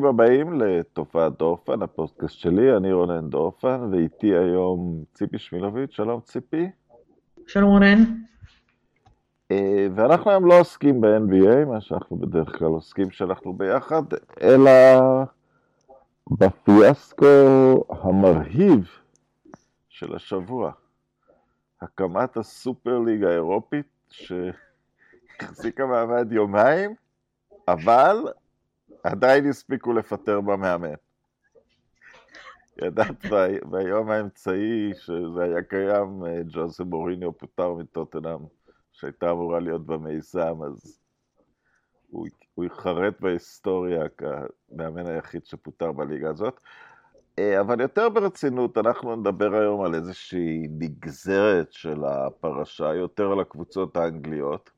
ברוכים הבאים לתופעת דורפן, הפודקאסט שלי, אני רונן דורפן, ואיתי היום ציפי שמילוביץ', שלום ציפי. שלום רונן. אה, ואנחנו היום לא עוסקים ב-NBA, מה שאנחנו בדרך כלל עוסקים שאנחנו ביחד, אלא בפיאסקו המרהיב של השבוע. הקמת הסופר ליגה האירופית, שהחזיקה מעמד יומיים, אבל עדיין הספיקו לפטר במאמן. ידעת ביום האמצעי שזה היה קיים, אה, ג'וזה מוריניו פוטר מטוטנאם, שהייתה אמורה להיות במיזם, אז הוא, הוא יחרט בהיסטוריה כמאמן היחיד שפוטר בליגה הזאת. אה, אבל יותר ברצינות, אנחנו נדבר היום על איזושהי נגזרת של הפרשה, יותר על הקבוצות האנגליות.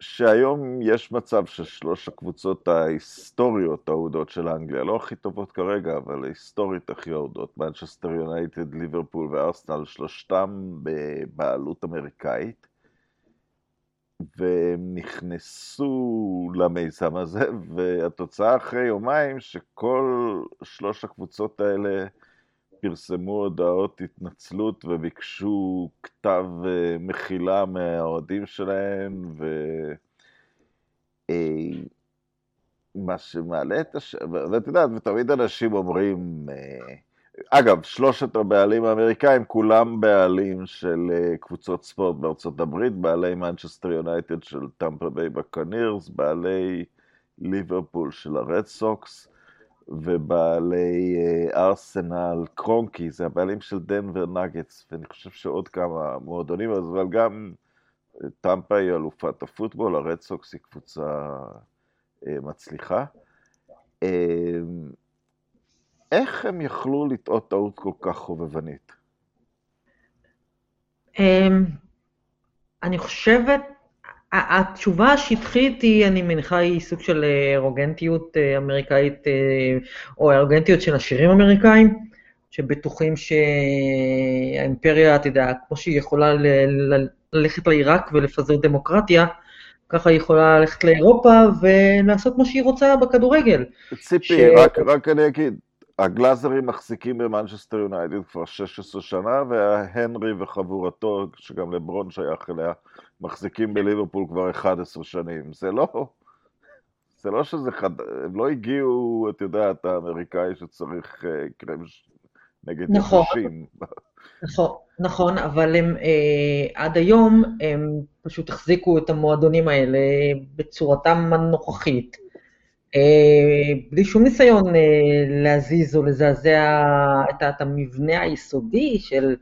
שהיום יש מצב ששלוש הקבוצות ההיסטוריות האהודות של אנגליה, לא הכי טובות כרגע, אבל היסטורית הכי אהודות, מנצ'סטר יונייטד, ליברפול וארסנל, שלושתם בבעלות אמריקאית, והם נכנסו למיזם הזה, והתוצאה אחרי יומיים שכל שלוש הקבוצות האלה פרסמו הודעות התנצלות וביקשו כתב אה, מחילה מהאוהדים שלהם, ו... אה, מה שמעלה את הש... ואת יודעת, ותמיד אנשים אומרים, אה, אגב, שלושת הבעלים האמריקאים, כולם בעלים של קבוצות ספורט בארצות הברית, בעלי מנצ'סטר יונייטד של טמפה ביי בקנירס, בעלי ליברפול של הרד סוקס, ובעלי אה, ארסנל, קרונקי, זה הבעלים של דנבר נגטס, ואני חושב שעוד כמה מועדונים, אבל גם אה, טמפה היא אלופת הפוטבול, הרד סוקס היא קבוצה אה, מצליחה. איך הם יכלו לטעות טעות כל כך חובבנית? אמ, אני חושבת התשובה השטחית היא, אני מניחה, היא סוג של אה, ארוגנטיות אה, אמריקאית, אה, או ארוגנטיות של עשירים אמריקאים, שבטוחים שהאימפריה, אתה יודע, כמו שהיא יכולה ללכת לעיראק ולפזר דמוקרטיה, ככה היא יכולה ללכת לאירופה ולעשות מה שהיא רוצה בכדורגל. ציפי, ש... רק, רק אני אגיד, הגלאזרים מחזיקים במנצ'סטר יונייטד כבר 16 שנה, והנרי וחבורתו, שגם לברון שייך אליה, מחזיקים בליברפול כבר 11 שנים. זה לא, זה לא שזה חד... הם לא הגיעו, את יודעת, האמריקאי שצריך אה, קרם נגד נכון, יחושים. נכון, נכון, אבל הם אה, עד היום, הם פשוט החזיקו את המועדונים האלה בצורתם הנוכחית. אה, בלי שום ניסיון אה, להזיז או לזעזע את, המבנה היסודי של,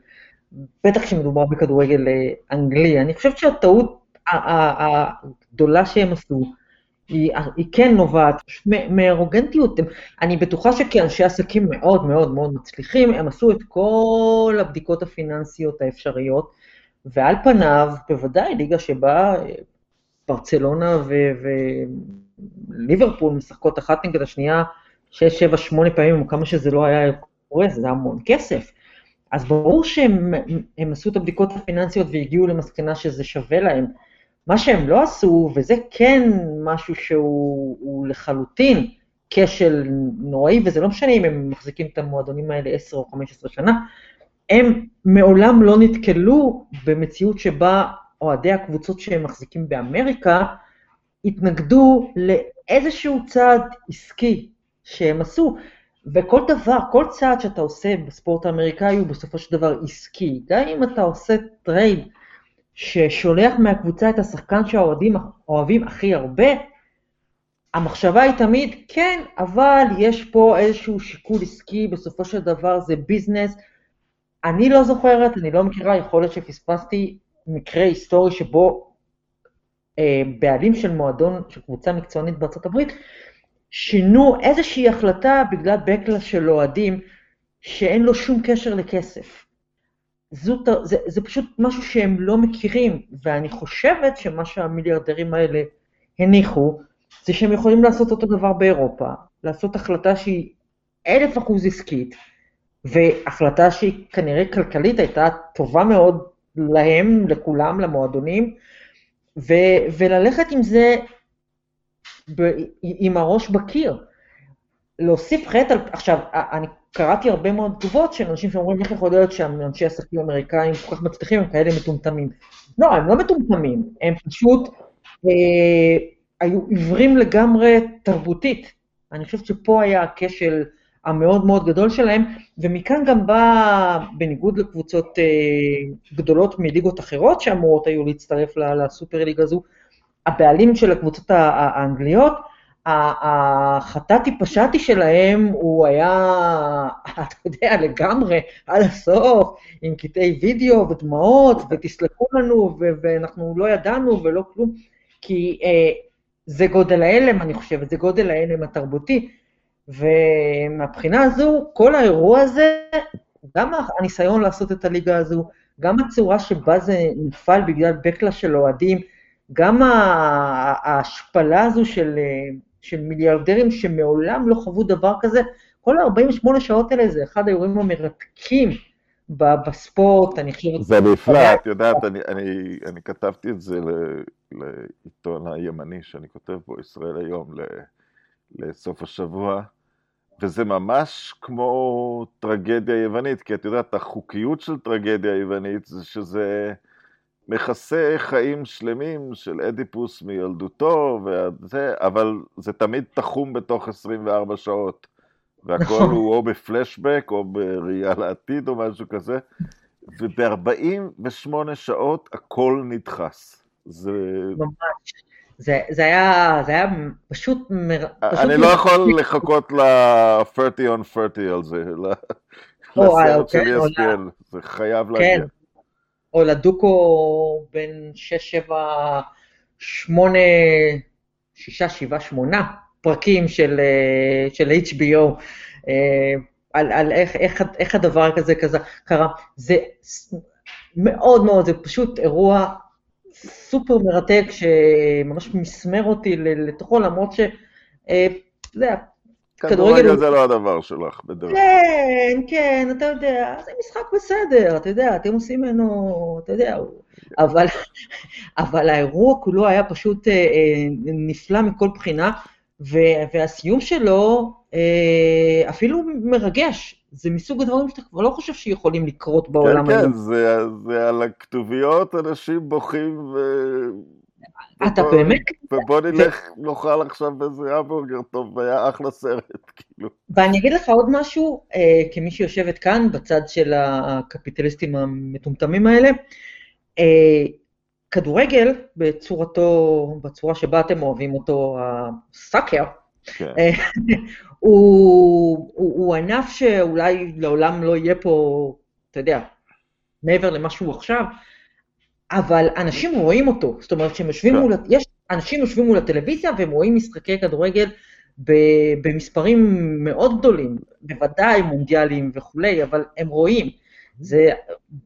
בטח כשמדובר בכדורגל אה, אנגלי. אני חושבת שהטעות הגדולה שהם עשו, היא, היא כן נובעת מארוגנטיות. אני בטוחה שכאנשי עסקים מאוד מאוד מאוד מצליחים, הם עשו את כל הבדיקות הפיננסיות האפשריות, ועל פניו, בוודאי, ליגה שבה ברצלונה וליברפול משחקות אחת נגד השנייה שש, שבע, שמונה פעמים, או כמה שזה לא היה קורה, זה היה המון כסף. אז ברור שהם עשו את הבדיקות הפיננסיות והגיעו למסקנה שזה שווה להם. מה שהם לא עשו, וזה כן משהו שהוא לחלוטין כשל נוראי, וזה לא משנה אם הם מחזיקים את המועדונים האלה 10 או 15 שנה, הם מעולם לא נתקלו במציאות שבה אוהדי הקבוצות שהם מחזיקים באמריקה, התנגדו לאיזשהו צעד עסקי שהם עשו, וכל דבר, כל צעד שאתה עושה בספורט האמריקאי הוא בסופו של דבר עסקי. גם אם אתה עושה trade ששולח מהקבוצה את השחקן שהאוהדים אוהבים הכי הרבה, המחשבה היא תמיד, כן, אבל יש פה איזשהו שיקול עסקי, בסופו של דבר זה ביזנס. אני לא זוכרת, אני לא מכירה, יכול להיות שפספסתי מקרה היסטורי שבו בעלים של מועדון, של קבוצה מקצוענית בארצות הברית, שינו איזושהי החלטה בגלל בקלאש של אוהדים שאין לו שום קשר לכסף. זאת, זה, זה פשוט משהו שהם לא מכירים, ואני חושבת שמה שהמיליארדרים האלה הניחו, זה שהם יכולים לעשות אותו דבר באירופה, לעשות החלטה שהיא אלף אחוז עסקית, והחלטה שהיא כנראה כלכלית הייתה טובה מאוד להם, לכולם, למועדונים, ו, וללכת עם זה ב, עם הראש בקיר. להוסיף חטא על... עכשיו, אני קראתי הרבה מאוד תגובות של אנשים שאומרים, איך יכול להיות שאנשי עסקים אמריקאים כל כך מצליחים, הם כאלה מטומטמים. לא, הם לא מטומטמים, הם פשוט אה, היו עיוורים לגמרי תרבותית. אני חושבת שפה היה הכשל המאוד מאוד גדול שלהם, ומכאן גם בא, בניגוד לקבוצות אה, גדולות מליגות אחרות שאמורות היו להצטרף לסופר ליג הזו, הבעלים של הקבוצות האנגליות, החטאתי פשטי שלהם הוא היה, אתה יודע, לגמרי, עד הסוף, עם קטעי וידאו ודמעות, ותסלחו לנו, ואנחנו לא ידענו ולא כלום, כי אה, זה גודל ההלם, אני חושבת, זה גודל ההלם התרבותי. ומהבחינה הזו, כל האירוע הזה, גם הניסיון לעשות את הליגה הזו, גם הצורה שבה זה נפל בגלל בקלה של אוהדים, גם ההשפלה הזו של, של מיליארדרים שמעולם לא חוו דבר כזה, כל ה-48 שעות האלה זה אחד האירועים המרתקים בספורט, אני חושבת... זה נפלא, את יודעת, אני, אני, אני כתבתי את זה לעיתון הימני שאני כותב בו, ישראל היום, לסוף השבוע, וזה ממש כמו טרגדיה יוונית, כי את יודעת, החוקיות של טרגדיה יוונית זה שזה מכסה חיים שלמים של אדיפוס מילדותו, וזה, אבל זה תמיד תחום בתוך 24 שעות. והכל נכון. הוא או בפלשבק או בראייה לעתיד או משהו כזה, וב-48 שעות הכל נדחס. זה... ממש. זה, זה, היה, זה היה פשוט... מר... פשוט אני מר... לא יכול לחכות ל-30 on 30 על זה, לסרט של ESPN, זה חייב להגיע. כן, או לדוקו בין 6, 7, 8, 6, 7, 8 פרקים של, אה, של HBO, אה, על, על איך, איך, איך הדבר כזה כזה קרה. זה מאוד מאוד, זה פשוט אירוע סופר מרתק, שממש מסמר אותי לתוכו, למרות ש... אתה יודע, כדורגל זה לא הדבר שלך בדרך כלל. כן, כן, אתה יודע, זה משחק בסדר, אתה יודע, אתם עושים ממנו, אתה יודע, אבל, אבל האירוע כולו היה פשוט אה, אה, נפלא מכל בחינה, והסיום שלו אפילו מרגש, זה מסוג הדברים שאתה כבר לא חושב שיכולים לקרות בעולם כן, היום. כן, זה, זה על הכתוביות, אנשים בוכים ו... אתה ובוא, באמת... ובוא נלך ו... נאכל עכשיו איזה המבורגר טוב, היה אחלה סרט, כאילו. ואני אגיד לך עוד משהו, אה, כמי שיושבת כאן, בצד של הקפיטליסטים המטומטמים האלה, אה, כדורגל בצורתו, בצורה שבה אתם אוהבים אותו, הסאקר, כן. אה, הוא, הוא, הוא ענף שאולי לעולם לא יהיה פה, אתה יודע, מעבר למה שהוא עכשיו, אבל אנשים רואים אותו, זאת אומרת שהם יושבים כן. מול, יש אנשים יושבים מול הטלוויזיה והם רואים משחקי כדורגל במספרים מאוד גדולים, בוודאי מונדיאליים וכולי, אבל הם רואים. זה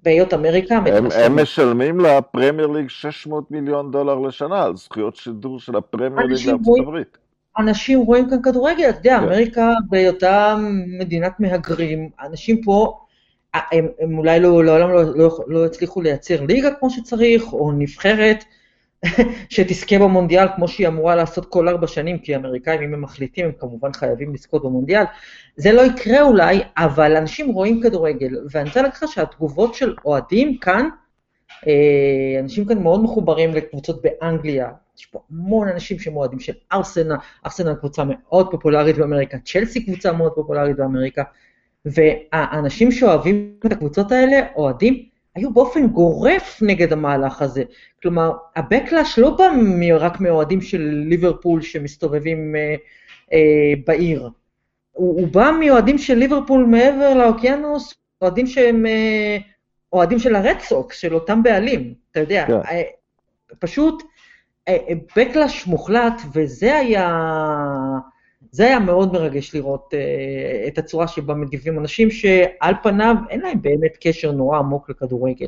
בהיות אמריקה. הם, הם משלמים לפרמייר ליג 600 מיליון דולר לשנה על זכויות שידור של הפרמייר ליג לארצות הברית. אנשים רואים כאן כדורגל, אתה יודע, כן. אמריקה בהיותה מדינת מהגרים, אנשים פה, הם, הם אולי לא, לעולם לא, לא, לא, לא הצליחו לייצר ליגה כמו שצריך, או נבחרת שתזכה במונדיאל כמו שהיא אמורה לעשות כל ארבע שנים, כי האמריקאים, אם הם מחליטים, הם כמובן חייבים לזכות במונדיאל. זה לא יקרה אולי, אבל אנשים רואים כדורגל, ואני רוצה להגיד לך שהתגובות של אוהדים כאן, אה, אנשים כאן מאוד מחוברים לקבוצות באנגליה, יש פה המון אנשים שהם אוהדים של ארסנל, ארסנל קבוצה מאוד פופולרית באמריקה, צ'לסי קבוצה מאוד פופולרית באמריקה, והאנשים שאוהבים את הקבוצות האלה, אוהדים, היו באופן גורף נגד המהלך הזה. כלומר, הבקלאש לא בא רק מאוהדים של ליברפול שמסתובבים אה, אה, בעיר, הוא, הוא בא מאוהדים של ליברפול מעבר לאוקיינוס, אוהדים שהם אה, אוהדים של הרד סוקס, של אותם בעלים, אתה יודע, כן. אה, פשוט בקלאש מוחלט, וזה היה, זה היה מאוד מרגש לראות uh, את הצורה שבה מגיבים אנשים שעל פניו אין להם באמת קשר נורא עמוק לכדורגל.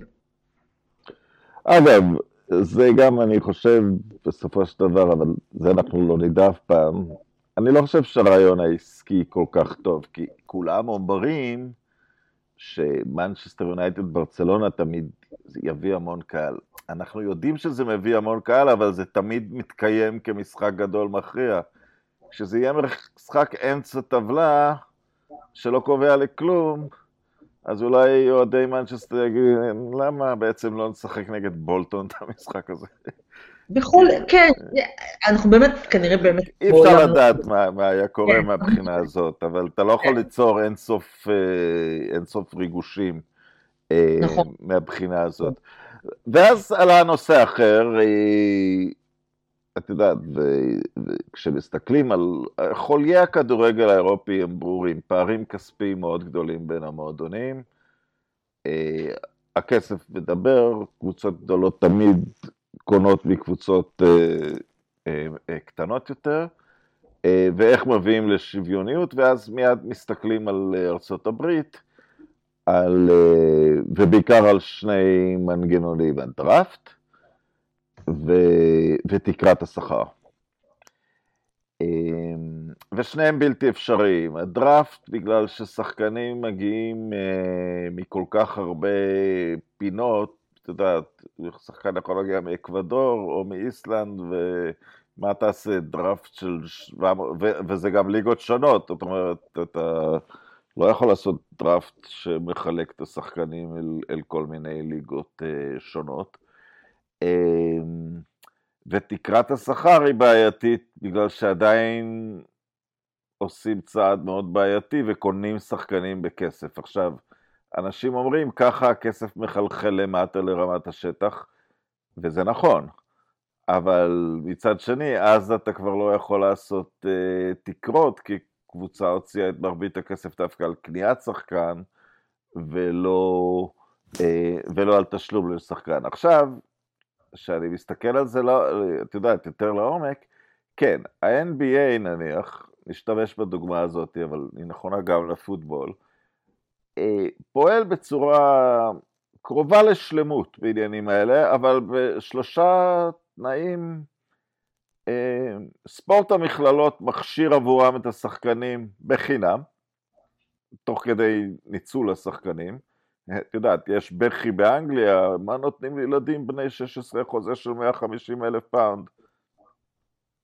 אגב, זה גם, אני חושב, בסופו של דבר, אבל זה אנחנו לא נדע אף פעם, אני לא חושב שהרעיון העסקי כל כך טוב, כי כולם אומרים שמנצ'סטר יונייטד ברצלונה תמיד יביא המון קהל. אנחנו יודעים שזה מביא המון קהל, אבל זה תמיד מתקיים כמשחק גדול מכריע. כשזה יהיה משחק אמצע טבלה, שלא קובע לכלום, אז אולי אוהדי מנצ'סטר יגידו, למה בעצם לא נשחק נגד בולטון את המשחק הזה? בכל, כן, אנחנו באמת, כנראה באמת... אי אפשר לדעת מה, מה היה קורה כן. מהבחינה הזאת, אבל אתה לא יכול כן. ליצור אינסוף, אה, אינסוף ריגושים אה, נכון. מהבחינה הזאת. ואז עלה נושא אחר, אה, את יודעת, וכשמסתכלים על חוליי הכדורגל האירופי הם ברורים, פערים כספיים מאוד גדולים בין המועדונים. הכסף מדבר, קבוצות גדולות תמיד קונות מקבוצות אה, אה, אה, קטנות יותר, אה, ואיך מביאים לשוויוניות, ואז מיד מסתכלים על אה, הברית, על, אה, ובעיקר על שני מנגנונים, הדראפט ו, ותקרת השכר. אה, ושניהם בלתי אפשריים. הדראפט, בגלל ששחקנים מגיעים אה, מכל כך הרבה פינות, את יודעת, שחקן יכול להגיע מאקוודור או מאיסלנד, ומה תעשה, דראפט של 700, ו... וזה גם ליגות שונות, זאת אומרת, אתה לא יכול לעשות דראפט שמחלק את השחקנים אל, אל כל מיני ליגות uh, שונות. Um, ותקרת השכר היא בעייתית, בגלל שעדיין עושים צעד מאוד בעייתי וקונים שחקנים בכסף. עכשיו, אנשים אומרים, ככה הכסף מחלחל למטה לרמת השטח, וזה נכון, אבל מצד שני, אז אתה כבר לא יכול לעשות uh, תקרות, כי קבוצה הוציאה את מרבית הכסף דווקא על קניית שחקן, ולא, uh, ולא על תשלום לשחקן. עכשיו, כשאני מסתכל על זה, לא, את יודעת, יותר לעומק, כן, ה-NBA נניח, נשתמש בדוגמה הזאת, אבל היא נכונה גם לפוטבול, אה, פועל בצורה קרובה לשלמות בעניינים האלה, אבל בשלושה תנאים אה, ספורט המכללות מכשיר עבורם את השחקנים בחינם, תוך כדי ניצול השחקנים. את יודעת, יש בכי באנגליה, מה נותנים לילדים בני 16 חוזה של 150 אלף פאונד?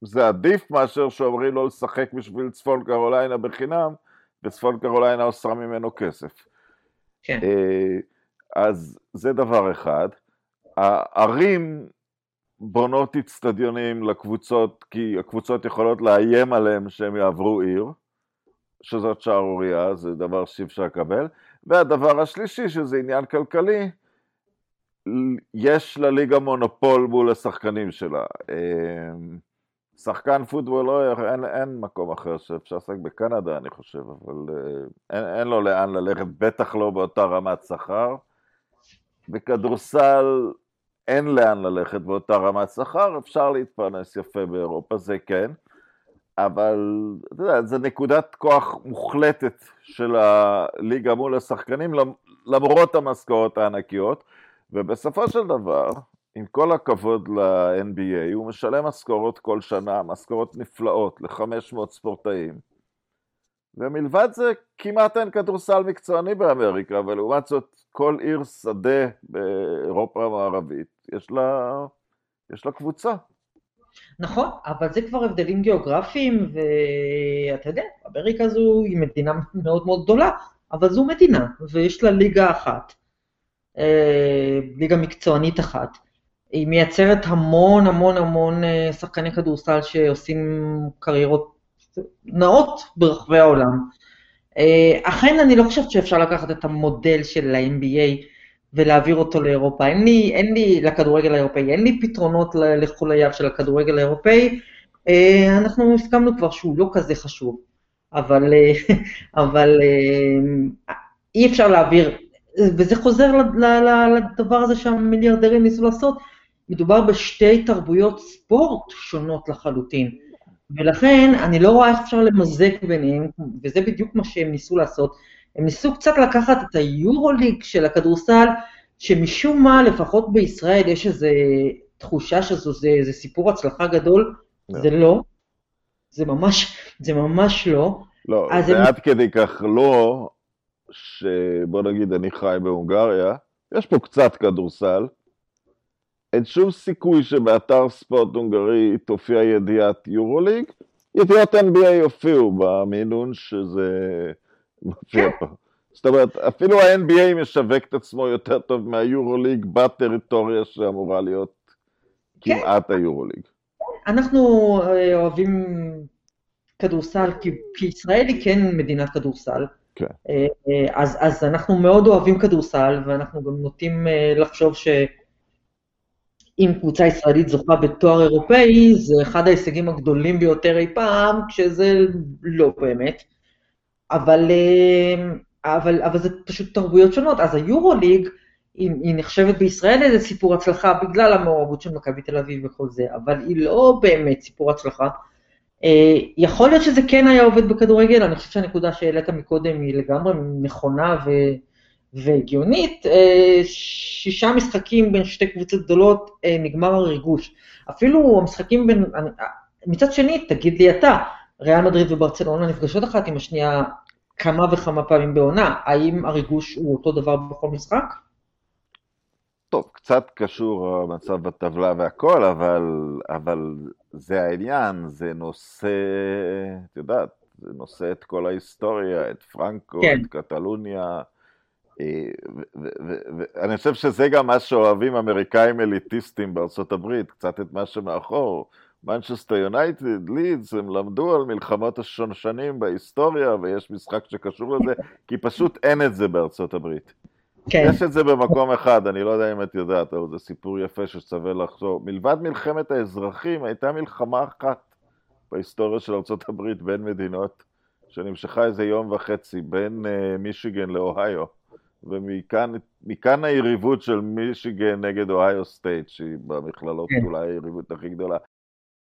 זה עדיף מאשר שאומרים לו לשחק בשביל צפון קרוליינה בחינם, וצפון קרוליינה עושה ממנו כסף. כן. אה, אז זה דבר אחד. הערים בונות אצטדיונים לקבוצות, כי הקבוצות יכולות לאיים עליהם שהם יעברו עיר, שזאת שערורייה, זה דבר שאי אפשר לקבל. והדבר השלישי, שזה עניין כלכלי, יש לליגה מונופול מול השחקנים שלה. אה, שחקן פוטבול לא, אין, אין מקום אחר שאפשר לשחק בקנדה אני חושב, אבל אה, אין, אין לו לאן ללכת, בטח לא באותה רמת שכר. בכדורסל אין לאן ללכת באותה רמת שכר, אפשר להתפרנס יפה באירופה, זה כן, אבל אתה יודע, זה נקודת כוח מוחלטת של הליגה מול השחקנים, למרות המשכורות הענקיות, ובסופו של דבר, עם כל הכבוד ל-NBA, הוא משלם משכורות כל שנה, משכורות נפלאות ל-500 ספורטאים. ומלבד זה, כמעט אין כדורסל מקצועני באמריקה, ולעומת זאת, כל עיר שדה באירופה המערבית, יש לה, יש לה קבוצה. נכון, אבל זה כבר הבדלים גיאוגרפיים, ואתה יודע, אמריקה זו היא מדינה מאוד מאוד גדולה, אבל זו מדינה, ויש לה ליגה אחת, אה, ליגה מקצוענית אחת. היא מייצרת המון המון המון אה, שחקני כדורסל שעושים קריירות נאות ברחבי העולם. אה, אכן אני לא חושבת שאפשר לקחת את המודל של ה-NBA ולהעביר אותו לאירופה. אין לי, אין לי לכדורגל האירופאי, אין לי פתרונות לחולייו של הכדורגל האירופאי. אה, אנחנו הסכמנו כבר שהוא לא כזה חשוב, אבל, אבל אי אפשר להעביר, וזה חוזר לדבר הזה שהמיליארדרים ניסו לעשות, מדובר בשתי תרבויות ספורט שונות לחלוטין. ולכן אני לא רואה איך אפשר למזג ביניהם, וזה בדיוק מה שהם ניסו לעשות. הם ניסו קצת לקחת את היורוליג של הכדורסל, שמשום מה, לפחות בישראל, יש איזו תחושה שזו זה, זה סיפור הצלחה גדול, לא. זה לא. זה ממש, זה ממש לא. לא, זה הם... עד כדי כך לא, שבוא נגיד אני חי בהונגריה, יש פה קצת כדורסל, אין שום סיכוי שבאתר ספורט הונגרי תופיע ידיעת יורוליג, ידיעות NBA יופיעו במינון שזה מופיע פה. זאת אומרת, אפילו ה-NBA משווק את עצמו יותר טוב מהיורוליג בטריטוריה שאמורה להיות כן. כמעט היורוליג. אנחנו אה, אוהבים כדורסל, כי, כי ישראל היא כן מדינת כדורסל. כן. אה, אה, אז, אז אנחנו מאוד אוהבים כדורסל, ואנחנו גם נוטים לחשוב שאם קבוצה ישראלית זוכה בתואר אירופאי, זה אחד ההישגים הגדולים ביותר אי פעם, כשזה לא באמת. אבל, אה, אבל, אבל זה פשוט תרבויות שונות. אז היורוליג, היא, היא נחשבת בישראל איזה סיפור הצלחה בגלל המעורבות של מכבי תל אביב וכל זה, אבל היא לא באמת סיפור הצלחה. אה, יכול להיות שזה כן היה עובד בכדורגל, אני חושבת שהנקודה שהעלית מקודם היא לגמרי נכונה ו, והגיונית. אה, שישה משחקים בין שתי קבוצות גדולות, אה, נגמר הריגוש. אפילו המשחקים בין... מצד שני, תגיד לי אתה, ריאל מדריד וברצלונה נפגשות אחת עם השנייה כמה וכמה פעמים בעונה, האם הריגוש הוא אותו דבר בכל משחק? טוב, קצת קשור המצב בטבלה והכל, אבל, אבל זה העניין, זה נושא, את יודעת, זה נושא את כל ההיסטוריה, את פרנקו, כן. את קטלוניה, אה, ואני חושב שזה גם מה שאוהבים אמריקאים אליטיסטים בארצות הברית, קצת את מה שמאחור. מנצ'סטר יונייטד, לידס, הם למדו על מלחמות השושנים בהיסטוריה, ויש משחק שקשור לזה, כי פשוט אין את זה בארצות הברית. כן, יש את זה במקום אחד, אני לא יודע אם את יודעת, אבל זה סיפור יפה ששווה לחשוב. מלבד מלחמת האזרחים, הייתה מלחמה אחת בהיסטוריה של ארה"ב בין מדינות, שנמשכה איזה יום וחצי, בין uh, מישיגן לאוהיו, ומכאן מכאן היריבות של מישיגן נגד אוהיו סטייט, שהיא במכללות כן. אולי היריבות הכי גדולה.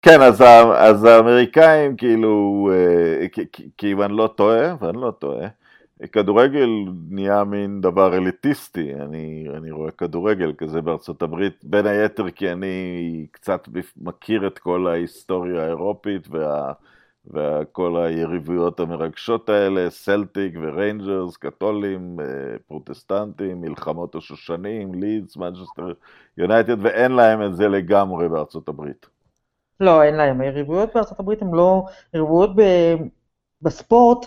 כן, אז, אז האמריקאים כאילו, אה, כי- כי אם אני לא טועה, ואני לא טועה, כדורגל נהיה מין דבר אליטיסטי, אני, אני רואה כדורגל כזה בארצות הברית, בין היתר כי אני קצת מכיר את כל ההיסטוריה האירופית וה, וכל היריבויות המרגשות האלה, סלטיק וריינג'רס, קתולים, אה, פרוטסטנטים, מלחמות השושנים, לידס, מנצ'סטר יונייטד, ואין להם את זה לגמרי בארצות הברית. לא, אין להם. היריבויות בארצות הברית הן לא, יריבויות ב, בספורט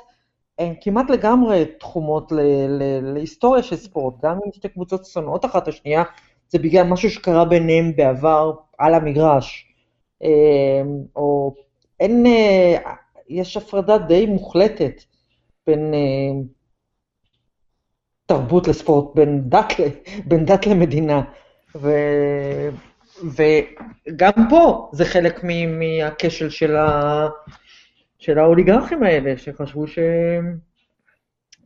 הן כמעט לגמרי תחומות ל, ל, להיסטוריה של ספורט. גם אם שתי קבוצות שונאות אחת את השנייה, זה בגלל משהו שקרה ביניהם בעבר על המגרש. אה, או אין, אה, יש הפרדה די מוחלטת בין אה, תרבות לספורט, בין דת, בין דת למדינה. ו... וגם פה זה חלק מהכשל של, ה... של האוליגרכים האלה, שחשבו ש...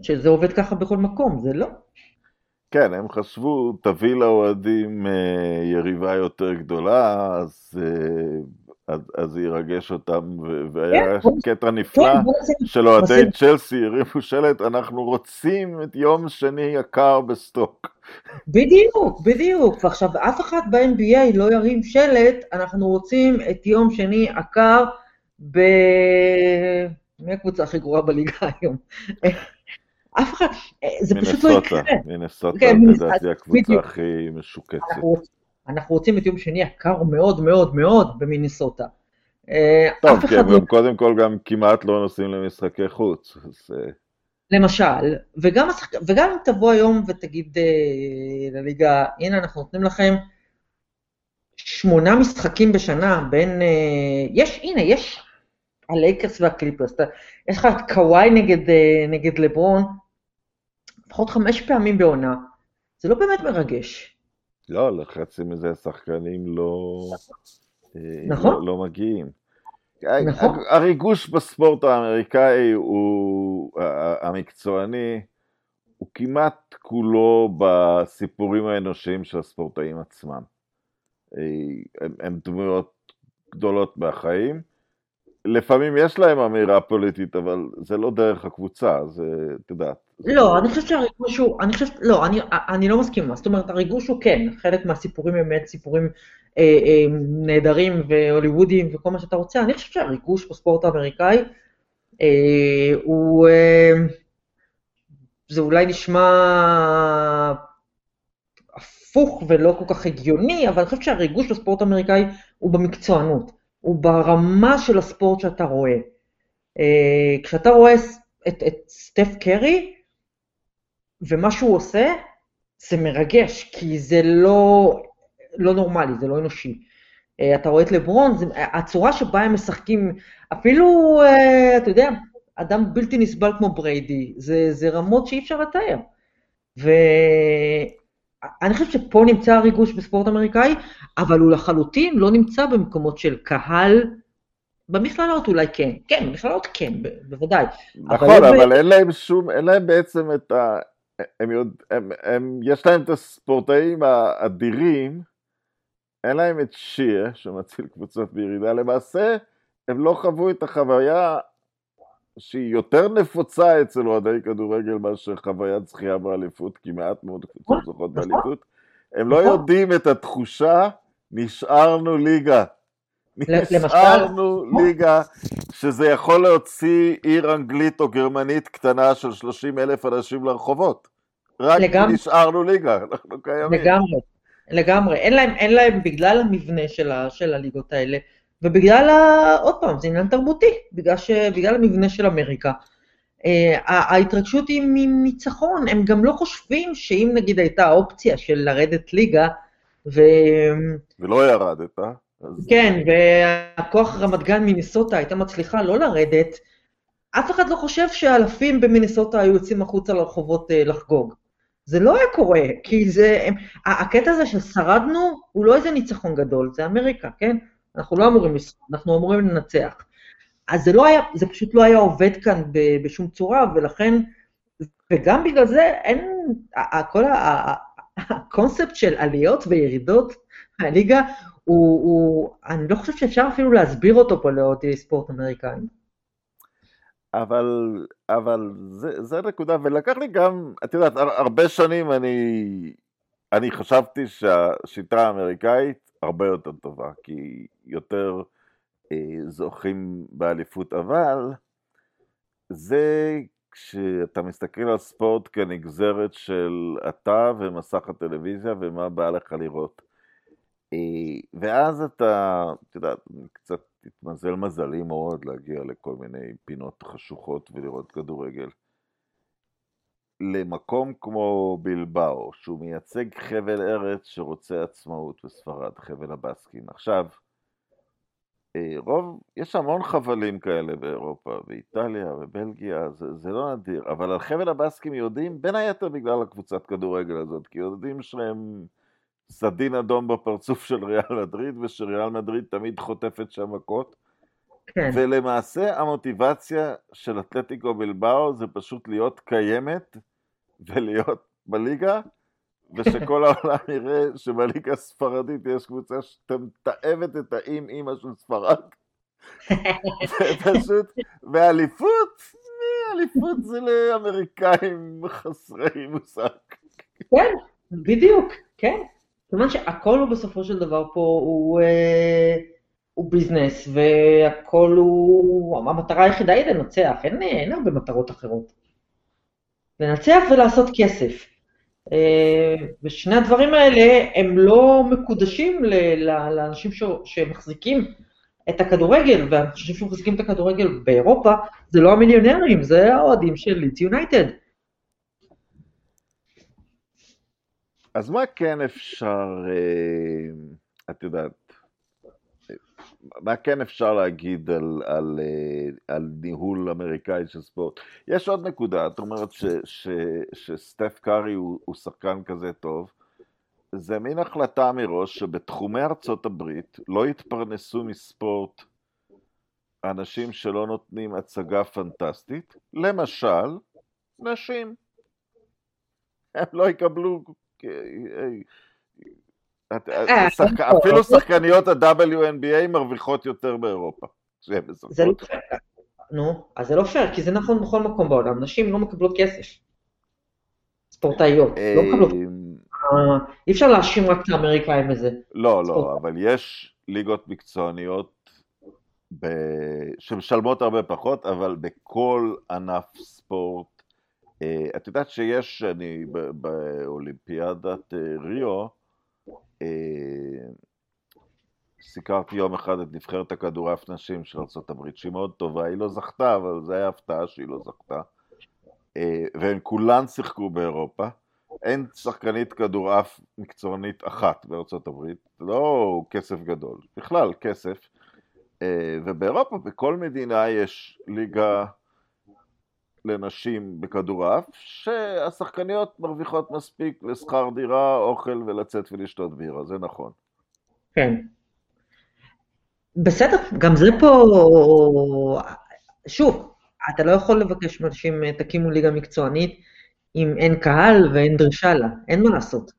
שזה עובד ככה בכל מקום, זה לא. כן, הם חשבו, תביא לאוהדים אה, יריבה יותר גדולה, אז, אה, אז, אז זה ירגש אותם, והיה כן, קטע נפלא כן, בוא נשים- של אוהדי צ'לסי, הרימו שלט, אנחנו רוצים את יום שני יקר בסטוק. בדיוק, בדיוק. ועכשיו, אף אחד ב-NBA לא ירים שלט, אנחנו רוצים את יום שני עקר ב... מי הקבוצה הכי גרועה בליגה היום? אף אחד, זה פשוט לא יקרה. מינסוטה, מינסוטה, כן, לדעתי הקבוצה. הכי משוקצת. אנחנו, רוצ- אנחנו רוצים את יום שני יקר מאוד מאוד מאוד במיניסוטה. אה, טוב, כי לא, הם קודם כל גם כמעט לא נוסעים למשחקי חוץ, אה, למשל, וגם, וגם אם תבוא היום ותגיד אה, לליגה, הנה אנחנו נותנים לכם שמונה משחקים בשנה בין, אה, יש, הנה, יש הלייקרס והקליפרס, יש לך את קוואי נגד, אה, נגד לברון, לפחות חמש פעמים בעונה, זה לא באמת מרגש. לא, לחצי מזה השחקנים לא, אה, נכון. לא, לא מגיעים. נכון. הריגוש בספורט האמריקאי הוא, המקצועני, הוא כמעט כולו בסיפורים האנושיים של הספורטאים עצמם. אה, הם, הם דמויות גדולות מהחיים. לפעמים יש להם אמירה פוליטית, אבל זה לא דרך הקבוצה, זה, את יודעת. לא, אני חושבת שהריגוש הוא, אני חושבת, לא, אני, אני לא מסכימה, זאת אומרת, הריגוש הוא כן, חלק מהסיפורים הם באמת סיפורים אה, אה, נהדרים והוליוודיים וכל מה שאתה רוצה, אני חושבת שהריגוש בספורט האמריקאי אה, הוא, אה, זה אולי נשמע הפוך ולא כל כך הגיוני, אבל אני חושבת שהריגוש בספורט האמריקאי הוא במקצוענות, הוא ברמה של הספורט שאתה רואה. אה, כשאתה רואה את, את סטף קרי, ומה שהוא עושה, זה מרגש, כי זה לא, לא נורמלי, זה לא אנושי. אה, אתה רואה את לברון, זה, הצורה שבה הם משחקים, אפילו, אה, אתה יודע, אדם בלתי נסבל כמו בריידי, זה, זה רמות שאי אפשר לתאר. ואני חושבת שפה נמצא הריגוש בספורט אמריקאי, אבל הוא לחלוטין לא נמצא במקומות של קהל, במכללות אולי כן, כן, במכללות כן, בוודאי. נכון, אבל, אבל אין להם שום, אין להם בעצם את ה... הם יודע, הם, הם, יש להם את הספורטאים האדירים, אין להם את שיר שמציל קבוצות בירידה, למעשה הם לא חוו את החוויה שהיא יותר נפוצה אצל אוהדי כדורגל מאשר חוויית זכייה באליפות, כי מעט מאוד קבוצות זוכות נכון. באליפות. הם לא נכון. יודעים את התחושה, נשארנו ליגה. נשארנו ליגה, שזה יכול להוציא עיר אנגלית או גרמנית קטנה של 30 אלף אנשים לרחובות. רק לגמרי, נשארנו ליגה, אנחנו קיימים. לגמרי, לגמרי. אין להם, אין להם בגלל המבנה של, ה, של הליגות האלה, ובגלל, ה, עוד פעם, זה עניין תרבותי, בגלל, ש, בגלל המבנה של אמריקה. Uh, ההתרגשות היא מניצחון, הם גם לא חושבים שאם נגיד הייתה אופציה של לרדת ליגה, ו... ולא ירדת, אה? אז... כן, והכוח רמת גן מניסוטה הייתה מצליחה לא לרדת, אף אחד לא חושב שאלפים במיניסוטה היו יוצאים החוצה לרחובות uh, לחגוג. זה לא היה קורה, כי זה, הקטע הזה ששרדנו הוא לא איזה ניצחון גדול, זה אמריקה, כן? אנחנו לא אמורים לשרוד, אנחנו אמורים לנצח. אז זה לא היה, זה פשוט לא היה עובד כאן בשום צורה, ולכן, וגם בגלל זה אין, כל הקונספט של עליות וירידות מהליגה, הוא, הוא, אני לא חושב שאפשר אפילו להסביר אותו פה לאוהדי ספורט אמריקאים. אבל, אבל זה, זה נקודה, ולקח לי גם, את יודעת, הרבה שנים אני, אני חשבתי שהשיטה האמריקאית הרבה יותר טובה, כי יותר אה, זוכים באליפות, אבל זה כשאתה מסתכל על ספורט כנגזרת של אתה ומסך הטלוויזיה ומה בא לך לראות. אה, ואז אתה, את יודעת, קצת התמזל מזלי מאוד להגיע לכל מיני פינות חשוכות ולראות כדורגל. למקום כמו בלבאו, שהוא מייצג חבל ארץ שרוצה עצמאות בספרד, חבל הבסקים. עכשיו, אה, רוב, יש המון חבלים כאלה באירופה, באיטליה, בבלגיה, זה, זה לא נדיר, אבל על חבל הבסקים יודעים, בין היתר בגלל הקבוצת כדורגל הזאת, כי יודעים שהם סדין אדום בפרצוף של ריאל מדריד, ושריאל מדריד תמיד חוטפת שם מכות. כן. ולמעשה המוטיבציה של אתלטיקו בלבאו זה פשוט להיות קיימת ולהיות בליגה, ושכל העולם יראה שבליגה הספרדית יש קבוצה שמתעבת את האם אימא של ספרד. פשוט, ואליפות, אליפות זה לאמריקאים חסרי מושג. כן, בדיוק, כן. כיוון שהכל הוא בסופו של דבר פה הוא, אה, הוא ביזנס, והכל הוא, המטרה היחידה היא לנצח, אין, אין הרבה מטרות אחרות. לנצח ולעשות כסף. אה, ושני הדברים האלה הם לא מקודשים לאנשים שמחזיקים את הכדורגל, והאנשים שמחזיקים את הכדורגל באירופה זה לא המיליונרים, זה האוהדים של ליץ יונייטד. אז מה כן אפשר, אה, את יודעת, מה כן אפשר להגיד על, על, אה, על ניהול אמריקאי של ספורט? יש עוד נקודה, את אומרת ש, ש, שסטף קארי הוא, הוא שחקן כזה טוב, זה מין החלטה מראש שבתחומי ארצות הברית לא יתפרנסו מספורט אנשים שלא נותנים הצגה פנטסטית, למשל, נשים. הם לא יקבלו אה, אפילו שחקניות ה-WNBA מרוויחות יותר באירופה. זה לא פייר. נו, אז זה לא פייר, כי זה נכון בכל מקום בעולם. נשים לא מקבלות כסף. ספורטאיות, לא מקבלות. אה, אי אפשר להאשים רק את האמריקאים בזה. לא, לא, אבל יש ליגות מקצועניות שמשלמות הרבה פחות, אבל בכל ענף ספורט אה, את יודעת שיש, אני באולימפיאדת אה, ריו, סיקרתי יום אחד את נבחרת הכדורעף נשים של ארה"ב, שהיא מאוד טובה, היא לא זכתה, אבל זה היה הפתעה שהיא לא זכתה. והן כולן שיחקו באירופה. אין שחקנית כדורעף מקצוענית אחת הברית, לא כסף גדול, בכלל כסף. ובאירופה, בכל מדינה יש ליגה לנשים בכדורעף, שהשחקניות מרוויחות מספיק לשכר דירה, אוכל ולצאת ולשתות בירה, זה נכון. כן. בסדר, גם זה פה, שוב, אתה לא יכול לבקש מאנשים, תקימו ליגה מקצוענית, אם אין קהל ואין דרישה לה, אין מה לעשות.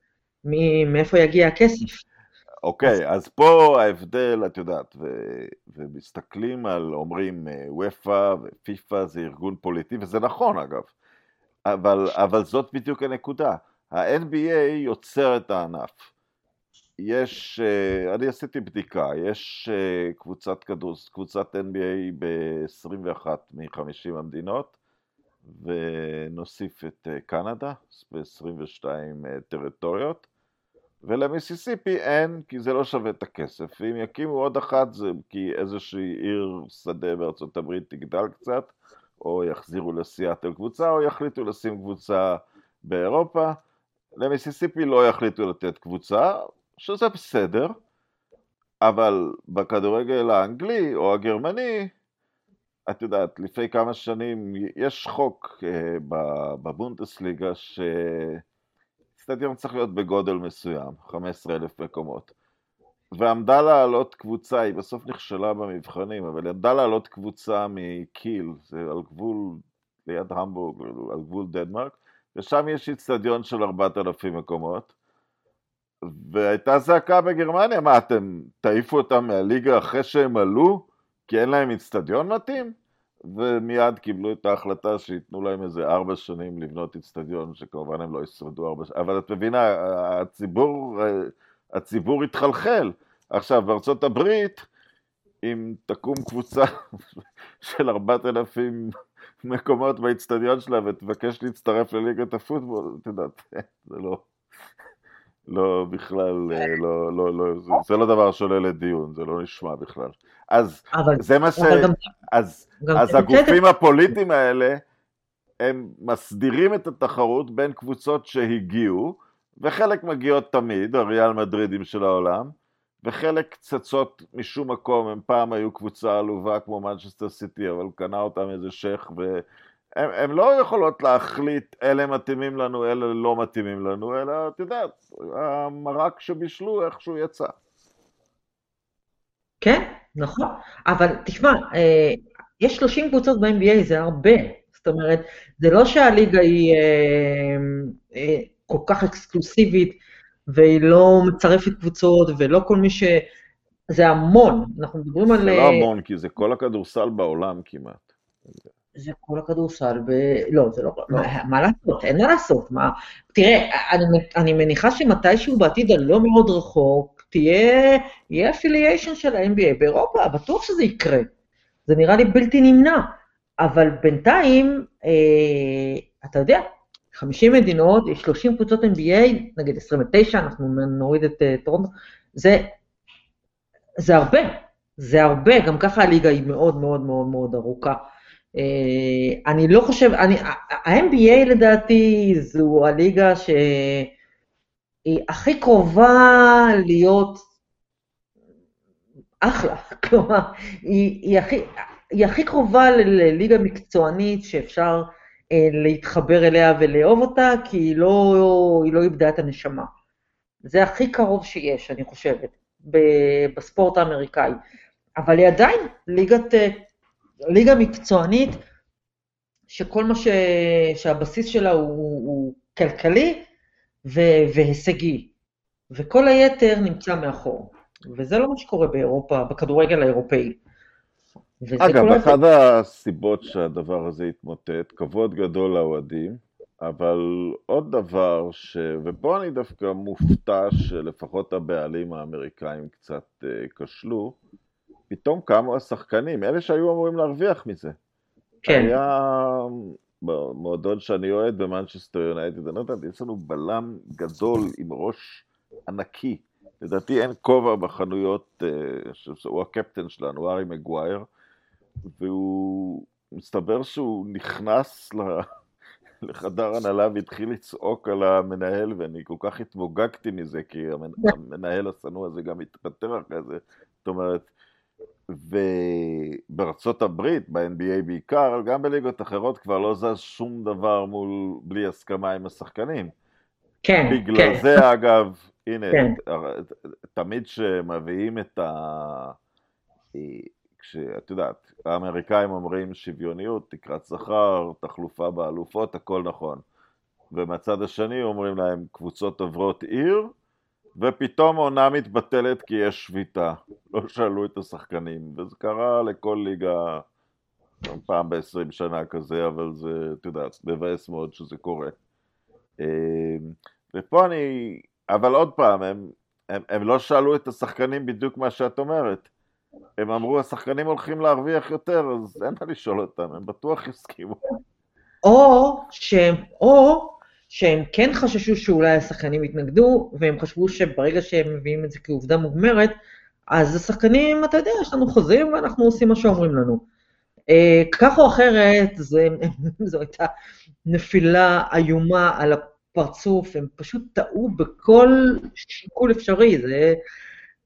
מאיפה יגיע הכסף? אוקיי, אז פה ההבדל, את יודעת, ו, ומסתכלים על, אומרים, וופא ופיפ"א זה ארגון פוליטי, וזה נכון אגב, אבל, אבל זאת בדיוק הנקודה. ה-NBA יוצר את הענף. יש, אה, אני עשיתי בדיקה, יש אה, קבוצת כדוס, קבוצת NBA ב-21 מ-50 המדינות, ונוסיף את אה, קנדה ב-22 טריטוריות, ולמיסיסיפי אין, כי זה לא שווה את הכסף. ואם יקימו עוד אחת זה כי איזושהי עיר שדה בארצות הברית תגדל קצת, או יחזירו לסיאטל קבוצה, או יחליטו לשים קבוצה באירופה. למיסיסיפי לא יחליטו לתת קבוצה, שזה בסדר, אבל בכדורגל האנגלי או הגרמני, את יודעת, לפני כמה שנים יש חוק אה, בבונדסליגה שסטדיון צריך להיות בגודל מסוים, 15 אלף מקומות. ועמדה לעלות קבוצה, היא בסוף נכשלה במבחנים, אבל עמדה לעלות קבוצה מקיל, זה על גבול, ליד המבורג, על גבול דנמרק, ושם יש איצטדיון של 4,000 מקומות, והייתה זעקה בגרמניה, מה אתם תעיפו אותם מהליגה אחרי שהם עלו? כי אין להם איצטדיון מתאים? ומיד קיבלו את ההחלטה שייתנו להם איזה ארבע שנים לבנות איצטדיון, שכמובן הם לא ישרדו ארבע שנים, אבל את מבינה, הציבור, הציבור התחלחל. עכשיו, בארצות הברית, אם תקום קבוצה של ארבעת אלפים מקומות באיצטדיון שלה ותבקש להצטרף לליגת הפוטבול, את יודעת, זה לא... לא, בכלל, אה, לא, לא, לא, זה, זה לא דבר שעולה לדיון, זה לא נשמע בכלל. אז אבל, זה מה ש... גם, אז, גם אז הגופים הפוליטיים האלה, הם מסדירים את התחרות בין קבוצות שהגיעו, וחלק מגיעות תמיד, הריאל מדרידים של העולם, וחלק צצות משום מקום, הם פעם היו קבוצה עלובה כמו מנצ'סטר סיטי, אבל קנה אותם איזה שייח' הן לא יכולות להחליט אלה מתאימים לנו, אלה לא מתאימים לנו, אלא את יודעת, המרק שבישלו איכשהו יצא. כן, נכון, אבל תשמע, אה, יש 30 קבוצות ב-NBA, זה הרבה. זאת אומרת, זה לא שהליגה היא אה, אה, כל כך אקסקלוסיבית, והיא לא מצרפת קבוצות, ולא כל מי ש... זה המון, אנחנו מדברים על... זה לא המון, כי זה כל הכדורסל בעולם כמעט. זה כל הכדורסל, ב... לא, זה לא, לא, מה לעשות, אין מה לעשות, מה... תראה, אני, אני מניחה שמתישהו בעתיד הלא מאוד רחוק, תהיה, יהיה אפיליישן של ה-NBA באירופה, בטוח שזה יקרה. זה נראה לי בלתי נמנע. אבל בינתיים, אה, אתה יודע, 50 מדינות, יש 30 קבוצות NBA, נגיד 29, אנחנו נוריד את uh, טורונטו, זה, זה הרבה, זה הרבה, גם ככה הליגה היא מאוד מאוד מאוד מאוד ארוכה. אה, אני לא חושב, ה-NBA לדעתי זו הליגה שהיא הכי קרובה להיות אחלה, כלומר, היא, היא, הכי, היא הכי קרובה לליגה מקצוענית שאפשר אה, להתחבר אליה ולאהוב אותה, כי היא לא, היא לא איבדה את הנשמה. זה הכי קרוב שיש, אני חושבת, בספורט האמריקאי. אבל היא עדיין ליגת אה, ליגה מקצוענית, שכל מה ש... שהבסיס שלה הוא, הוא כלכלי ו... והישגי, וכל היתר נמצא מאחור. וזה לא מה שקורה באירופה, בכדורגל האירופאי. אגב, אחת הסיבות שהדבר הזה התמוטט, כבוד גדול לאוהדים, אבל עוד דבר, ש... ופה אני דווקא מופתע שלפחות הבעלים האמריקאים קצת uh, כשלו, פתאום קמו השחקנים, אלה שהיו אמורים להרוויח מזה. כן. היה במועדון שאני אוהד במנצ'סטר יונייטד, אני לא יודעת, יש לנו בלם גדול עם ראש ענקי, לדעתי אין כובע בחנויות, אה, הוא הקפטן שלנו, ארי מגווייר, והוא, מסתבר שהוא נכנס לחדר הנהלה והתחיל לצעוק על המנהל, ואני כל כך התמוגגתי מזה, כי המנהל השנוא הזה גם התפטר אחרי זה. זאת אומרת, ובארצות הברית, ב-NBA בעיקר, גם בליגות אחרות כבר לא זז שום דבר מול, בלי הסכמה עם השחקנים. כן, בגלל כן. זה, אגב, הנה, כן. תמיד כשמביאים את ה... כשאת יודעת, האמריקאים אומרים שוויוניות, תקרת שכר, תחלופה באלופות, הכל נכון. ומהצד השני אומרים להם, קבוצות עוברות עיר, ופתאום עונה מתבטלת כי יש שביתה. לא שאלו את השחקנים, וזה קרה לכל ליגה פעם ב-20 שנה כזה, אבל זה, את יודעת, מבאס מאוד שזה קורה. אמ, ופה אני, אבל עוד פעם, הם, הם, הם לא שאלו את השחקנים בדיוק מה שאת אומרת. הם אמרו, השחקנים הולכים להרוויח יותר, אז אין מה לשאול אותם, הם בטוח הסכימו. או שהם, או שהם כן חששו שאולי השחקנים יתנגדו, והם חשבו שברגע שהם מביאים את זה כעובדה מוגמרת, אז השחקנים, אתה יודע, יש לנו חוזים ואנחנו עושים מה שאומרים לנו. אה, כך או אחרת, זה, זו הייתה נפילה איומה על הפרצוף, הם פשוט טעו בכל שיקול אפשרי, זה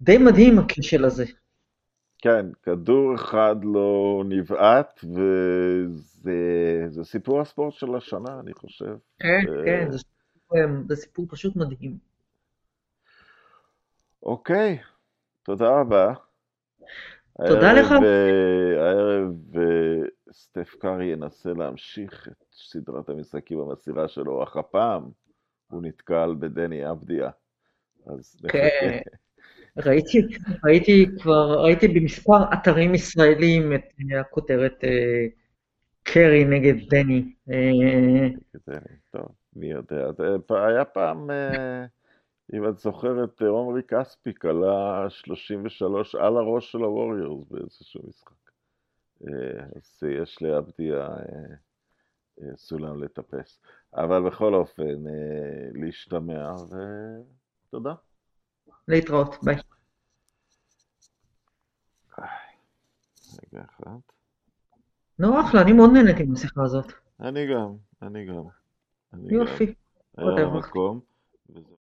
די מדהים הכשל הזה. כן, כדור אחד לא נבעט, וזה סיפור הספורט של השנה, אני חושב. כן, כן, זה סיפור, זה סיפור פשוט מדהים. אוקיי, תודה רבה. תודה לך. הערב סטף קארי ינסה להמשיך את סדרת המשחקים במסירה שלו, אך הפעם הוא נתקל בדני אבדיה. אז כן. ראיתי, ראיתי כבר, ראיתי במספר אתרים ישראלים את הכותרת קרי נגד דני. טוב, מי יודע. היה פעם, אם את זוכרת, עומרי כספיק עלה 33 על הראש של הווריורס באיזשהו משחק. אז יש לאבדיה סולם לטפס. אבל בכל אופן, להשתמע, ותודה. להתראות, ביי. רגע אחד. נו, אחלה, אני מאוד נהניתי מהשיחה הזאת. אני גם, אני גם. יופי. היה מקום.